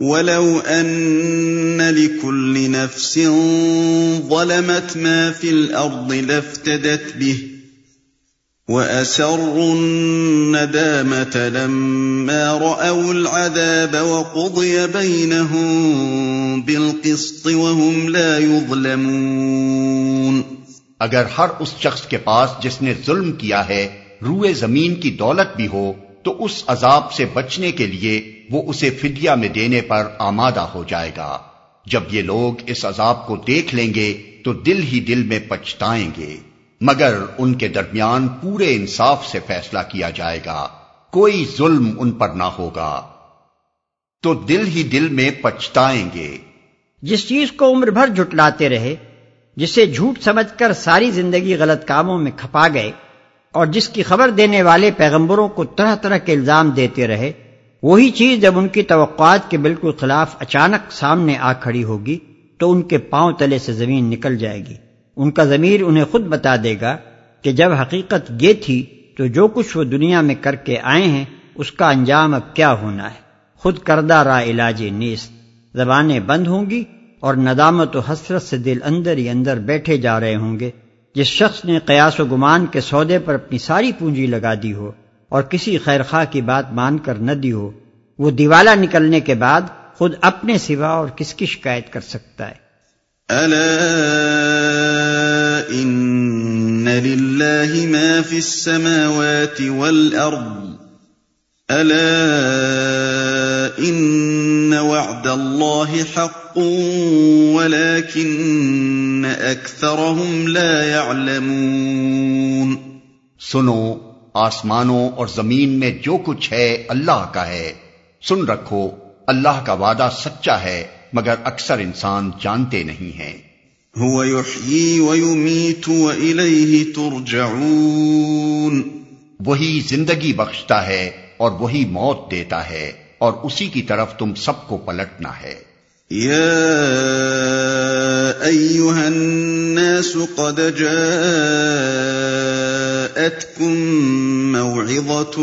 ولو أن لكل نفس ظلمت ما في الأرض لافتدت به وأسروا الندامة لما رأوا العذاب وقضي بينهم بالقسط وهم لا يظلمون اگر ہر اس شخص کے پاس جس نے ظلم کیا ہے، روئے زمین کی دولت بھی ہو، تو اس عذاب سے بچنے کے لیے وہ اسے فدیہ میں دینے پر آمادہ ہو جائے گا۔ جب یہ لوگ اس عذاب کو دیکھ لیں گے تو دل ہی دل میں پچھتائیں گے۔ مگر ان کے درمیان پورے انصاف سے فیصلہ کیا جائے گا۔ کوئی ظلم ان پر نہ ہوگا۔ تو دل ہی دل میں پچھتائیں گے۔ جس چیز کو عمر بھر جھٹلاتے رہے، جسے جھوٹ سمجھ کر ساری زندگی غلط کاموں میں کھپا گئے، اور جس کی خبر دینے والے پیغمبروں کو طرح طرح کے الزام دیتے رہے وہی چیز جب ان کی توقعات کے بالکل خلاف اچانک سامنے آ کھڑی ہوگی تو ان کے پاؤں تلے سے زمین نکل جائے گی۔ ان کا ضمیر انہیں خود بتا دے گا کہ جب حقیقت یہ تھی تو جو کچھ وہ دنیا میں کر کے آئے ہیں، اس کا انجام اب کیا ہونا ہے؟ خود کردہ را علاج نیست۔ زبانیں بند ہوں گی اور ندامت و حسرت سے دل اندر ہی اندر بیٹھے جا رہے ہوں گے۔ جس شخص نے قیاس و گمان کے سودے پر اپنی ساری پونجی لگا دی ہو اور کسی خیرخواہ کی بات مان کر نہ دی ہو وہ دیوالا نکلنے کے بعد خود اپنے سوا اور کس کی شکایت کر سکتا ہے۔ ان لله ما في السماوات والارض۔ الا ان وعد الله حق ولكن اكثرهم لا يعلمون سنو آسمانوں اور زمین میں جو کچھ ہے اللہ کا ہے۔ سن رکھو اللہ کا وعدہ سچا ہے مگر اکثر انسان جانتے نہیں ہیں۔ هو يحيي ويميت وإليه ترجعون۔ وہی زندگی بخشتا ہے اور وہی موت دیتا ہے اور اسی کی طرف تم سب کو پلٹنا ہے۔ يا أيها الناس قد جاءتكم موعظة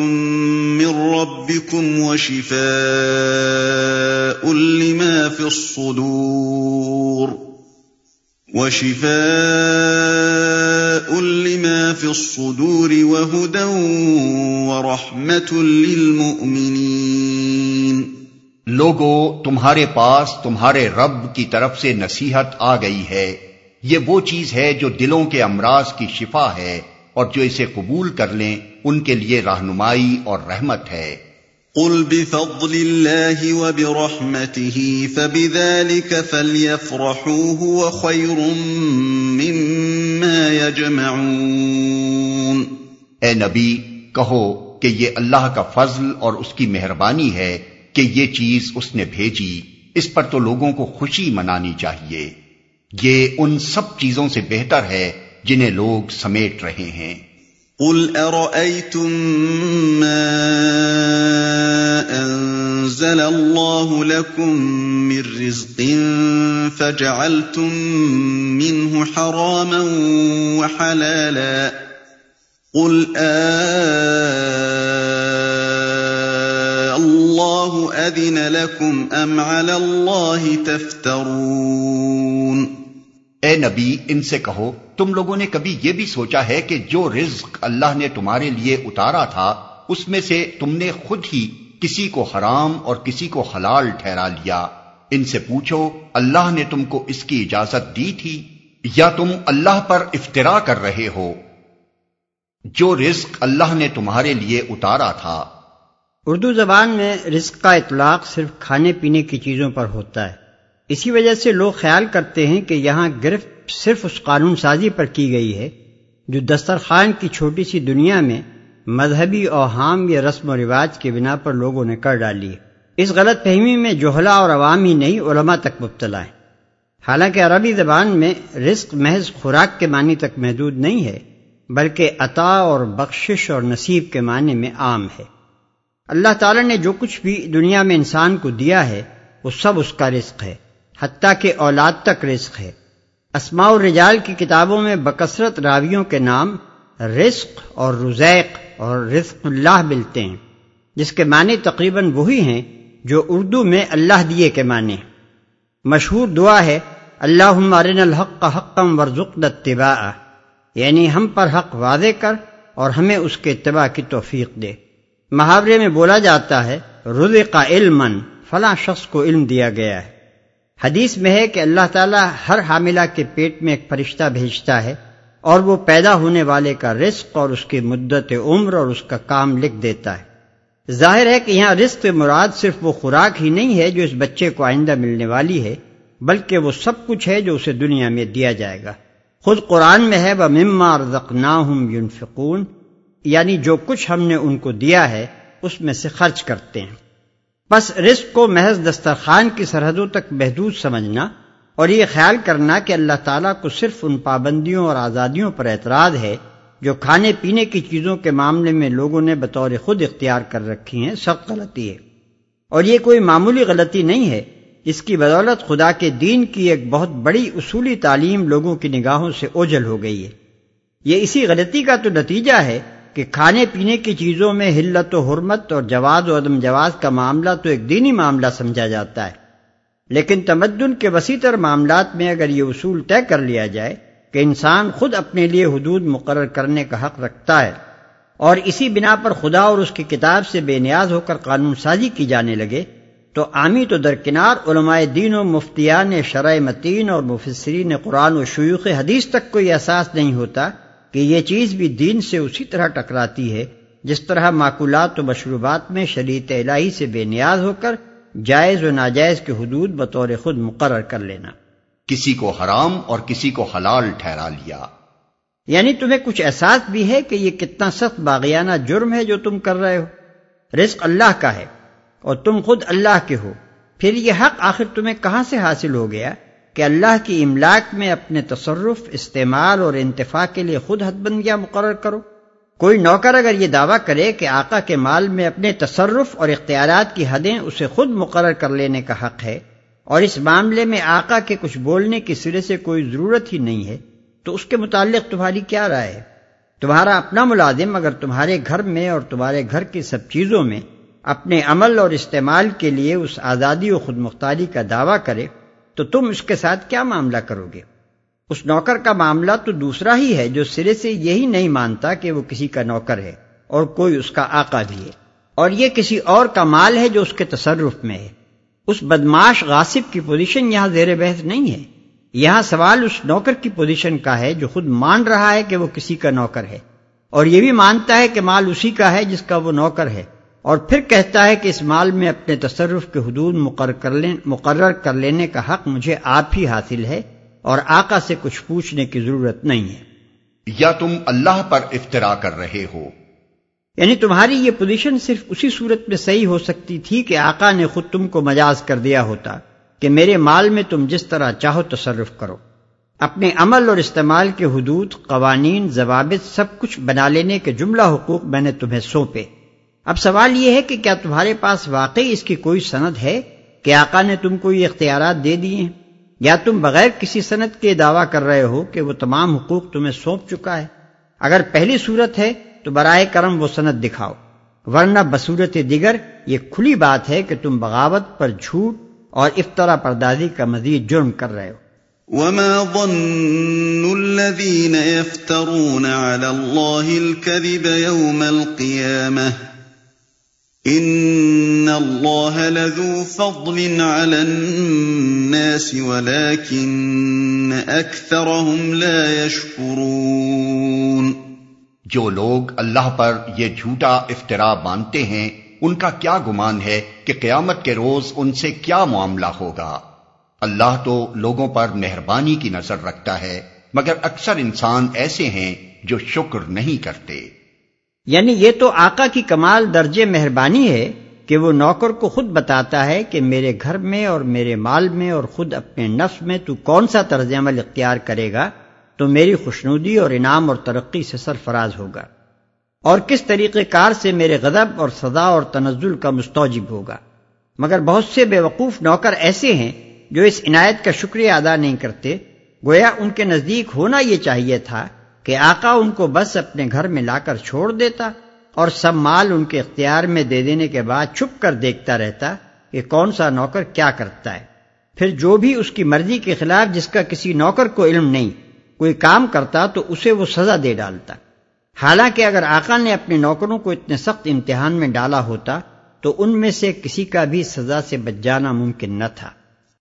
من ربكم وشفاء لما في الصدور وشفاء لما في الصدور وهدى ورحمة للمؤمنين لوگو، تمہارے پاس تمہارے رب کی طرف سے نصیحت آ گئی ہے۔ یہ وہ چیز ہے جو دلوں کے امراض کی شفا ہے۔ اور جو اسے قبول کر لیں ان کے لیے رہنمائی اور رحمت ہے۔ قل بفضل الله وبرحمته فبذلك فليفرحوا هو خير مما يجمعون۔ اے نبی کہو کہ یہ اللہ کا فضل اور اس کی مہربانی ہے کہ یہ چیز اس نے بھیجی۔ اس پر تو لوگوں کو خوشی منانی چاہیے۔ یہ ان سب چیزوں سے بہتر ہے جنہیں لوگ سمیٹ رہے ہیں۔ قل أرأيتم ما أنزل الله لكم من رزق فجعلتم منه حراما وحلالا؟ قل آه الله أذن لكم أم على الله تفترون؟ اے نبی ان سے کہو تم لوگوں نے کبھی یہ بھی سوچا ہے کہ جو رزق اللہ نے تمہارے لیے اتارا تھا، اس میں سے تم نے خود ہی کسی کو حرام اور کسی کو حلال ٹھہرا لیا۔ ان سے پوچھو، اللہ نے تم کو اس کی اجازت دی تھی؟ یا تم اللہ پر افطرا کر رہے ہو؟ جو رزق اللہ نے تمہارے لیے اتارا تھا۔ اردو زبان میں رزق کا اطلاق صرف کھانے پینے کی چیزوں پر ہوتا ہے۔ اسی وجہ سے لوگ خیال کرتے ہیں کہ یہاں گرفت صرف اس قانون سازی پر کی گئی ہے جو دسترخوان کی چھوٹی سی دنیا میں مذہبی اوہام یا رسم و رواج کے بنا پر لوگوں نے کر ڈالی ہے۔ اس غلط فہمی میں جوہلا اور عوام ہی نہیں، علماء تک مبتلا ہے حالانکہ عربی زبان میں رزق محض خوراک کے معنی تک محدود نہیں ہے، بلکہ عطا اور بخشش اور نصیب کے معنی میں عام ہے۔ اللہ تعالی نے جو کچھ بھی دنیا میں انسان کو دیا ہے، وہ سب اس کا رزق ہے، حتیٰ کہ اولاد تک رزق ہے۔ اسماء الرجال کی کتابوں میں بکثرت راویوں کے نام رزق اور رزیق اور رزق اللہ ملتے ہیں، جس کے معنی تقریباً وہی ہیں جو اردو میں اللہ دیے کے معنی مشہور دعا ہے اللہ مارن الحق کا حقم ورژ اتباع یعنی ہم پر حق واضح کر اور ہمیں اس کے اتباع کی توفیق دے۔ محاورے میں بولا جاتا ہے رز کا علم فلاں شخص کو علم دیا گیا ہے۔ حدیث میں ہے کہ اللہ تعالیٰ ہر حاملہ کے پیٹ میں ایک فرشتہ بھیجتا ہے اور وہ پیدا ہونے والے کا رزق اور اس کی مدت عمر اور اس کا کام لکھ دیتا ہے۔ ظاہر ہے کہ یہاں رزق مراد صرف وہ خوراک ہی نہیں ہے جو اس بچے کو آئندہ ملنے والی ہے، بلکہ وہ سب کچھ ہے جو اسے دنیا میں دیا جائے گا۔ خود قرآن میں ہے وہ مما رزقناہم ينفقون یعنی جو کچھ ہم نے ان کو دیا ہے، اس میں سے خرچ کرتے ہیں۔ بس رزق کو محض دسترخوان کی سرحدوں تک محدود سمجھنا اور یہ خیال کرنا کہ اللہ تعالیٰ کو صرف ان پابندیوں اور آزادیوں پر اعتراض ہے جو کھانے پینے کی چیزوں کے معاملے میں لوگوں نے بطور خود اختیار کر رکھی ہیں سخت غلطی ہے۔ اور یہ کوئی معمولی غلطی نہیں ہے، اس کی بدولت خدا کے دین کی ایک بہت بڑی اصولی تعلیم لوگوں کی نگاہوں سے اوجل ہو گئی ہے۔ یہ اسی غلطی کا تو نتیجہ ہے کہ کھانے پینے کی چیزوں میں حلت و حرمت اور جواز و عدم جواز کا معاملہ تو ایک دینی معاملہ سمجھا جاتا ہے۔ لیکن تمدن کے وسیع تر معاملات میں اگر یہ اصول طے کر لیا جائے کہ انسان خود اپنے لیے حدود مقرر کرنے کا حق رکھتا ہے اور اسی بنا پر خدا اور اس کی کتاب سے بے نیاز ہو کر قانون سازی کی جانے لگے، تو عامی تو درکنار علماء دین و مفتیان شرع متین اور مفسرین قرآن و شیوخ حدیث تک کوئی احساس نہیں ہوتا کہ یہ چیز بھی دین سے اسی طرح ٹکراتی ہے جس طرح معقولات و مشروبات میں شریعت الہی سے بے نیاز ہو کر جائز و ناجائز کے حدود بطور خود مقرر کر لینا۔ کسی کو حرام اور کسی کو حلال ٹھہرا لیا۔ یعنی تمہیں کچھ احساس بھی ہے کہ یہ کتنا سخت باغیانہ جرم ہے جو تم کر رہے ہو۔ رزق اللہ کا ہے اور تم خود اللہ کے ہو۔ پھر یہ حق آخر تمہیں کہاں سے حاصل ہو گیا؟ کہ اللہ کی املاک میں اپنے تصرف، استعمال اور انتفاع کے لیے خود حد بندیاں مقرر کرو۔ کوئی نوکر اگر یہ دعویٰ کرے کہ آقا کے مال میں اپنے تصرف اور اختیارات کی حدیں اسے خود مقرر کر لینے کا حق ہے اور اس معاملے میں آقا کے کچھ بولنے کی سرے سے کوئی ضرورت ہی نہیں ہے، تو اس کے متعلق تمہاری کیا رائے ہے؟ تمہارا اپنا ملازم اگر تمہارے گھر میں اور تمہارے گھر کی سب چیزوں میں اپنے عمل اور استعمال کے لیے اس آزادی و خود مختاری کا دعویٰ کرے تو تم اس کے ساتھ کیا معاملہ کرو گے؟ اس نوکر کا معاملہ تو دوسرا ہی ہے جو سرے سے یہی نہیں مانتا کہ وہ کسی کا نوکر ہے اور کوئی اس کا آقا بھی ہے۔ اور یہ کسی اور کا مال ہے جو اس کے تصرف میں ہے۔ اس بدماش غاصب کی پوزیشن یہاں زیر بحث نہیں ہے۔ یہاں سوال اس نوکر کی پوزیشن کا ہے جو خود مان رہا ہے کہ وہ کسی کا نوکر ہے۔ اور یہ بھی مانتا ہے کہ مال اسی کا ہے جس کا وہ نوکر ہے۔ اور پھر کہتا ہے کہ اس مال میں اپنے تصرف کے حدود مقرر کر لینے کا حق مجھے آپ ہی حاصل ہے اور آقا سے کچھ پوچھنے کی ضرورت نہیں ہے۔ یا تم اللہ پر افطرا کر رہے ہو۔ یعنی تمہاری یہ پوزیشن صرف اسی صورت میں صحیح ہو سکتی تھی کہ آقا نے خود تم کو مجاز کر دیا ہوتا کہ میرے مال میں تم جس طرح چاہو تصرف کرو۔ اپنے عمل اور استعمال کے حدود قوانین ضوابط سب کچھ بنا لینے کے جملہ حقوق میں نے تمہیں سونپے۔ اب سوال یہ ہے کہ کیا تمہارے پاس واقعی اس کی کوئی سند ہے کہ آقا نے تم کو یہ اختیارات دے دیے ہیں؟ یا تم بغیر کسی سند کے دعویٰ کر رہے ہو کہ وہ تمام حقوق تمہیں سونپ چکا ہے؟ اگر پہلی صورت ہے تو برائے کرم وہ سند دکھاؤ، ورنہ بصورت دیگر یہ کھلی بات ہے کہ تم بغاوت پر جھوٹ اور افطرا پردازی کا مزید جرم کر رہے ہو۔ وما ظن الذين يفترون على الله الكذب يوم القيامه ان اللہ لذو فضل على الناس ولكن اکثرهم لا يشکرون جو لوگ اللہ پر یہ جھوٹا افطرا مانتے ہیں، ان کا کیا گمان ہے کہ قیامت کے روز ان سے کیا معاملہ ہوگا؟ اللہ تو لوگوں پر مہربانی کی نظر رکھتا ہے، مگر اکثر انسان ایسے ہیں جو شکر نہیں کرتے۔ یعنی یہ تو آقا کی کمال درجے مہربانی ہے کہ وہ نوکر کو خود بتاتا ہے کہ میرے گھر میں اور میرے مال میں اور خود اپنے نفس میں تو کون سا طرز عمل اختیار کرے گا تو میری خوشنودی اور انعام اور ترقی سے سرفراز ہوگا اور کس طریقہ کار سے میرے غضب اور سزا اور تنزل کا مستوجب ہوگا۔ مگر بہت سے بے وقوف نوکر ایسے ہیں جو اس عنایت کا شکریہ ادا نہیں کرتے، گویا ان کے نزدیک ہونا یہ چاہیے تھا کہ آقا ان کو بس اپنے گھر میں لا کر چھوڑ دیتا اور سب مال ان کے اختیار میں دے دینے کے بعد چھپ کر دیکھتا رہتا کہ کون سا نوکر کیا کرتا ہے۔ پھر جو بھی اس کی مرضی کے خلاف جس کا کسی نوکر کو علم نہیں، کوئی کام کرتا تو اسے وہ سزا دے ڈالتا۔ حالانکہ اگر آقا نے اپنے نوکروں کو اتنے سخت امتحان میں ڈالا ہوتا تو ان میں سے کسی کا بھی سزا سے بچ جانا ممکن نہ تھا۔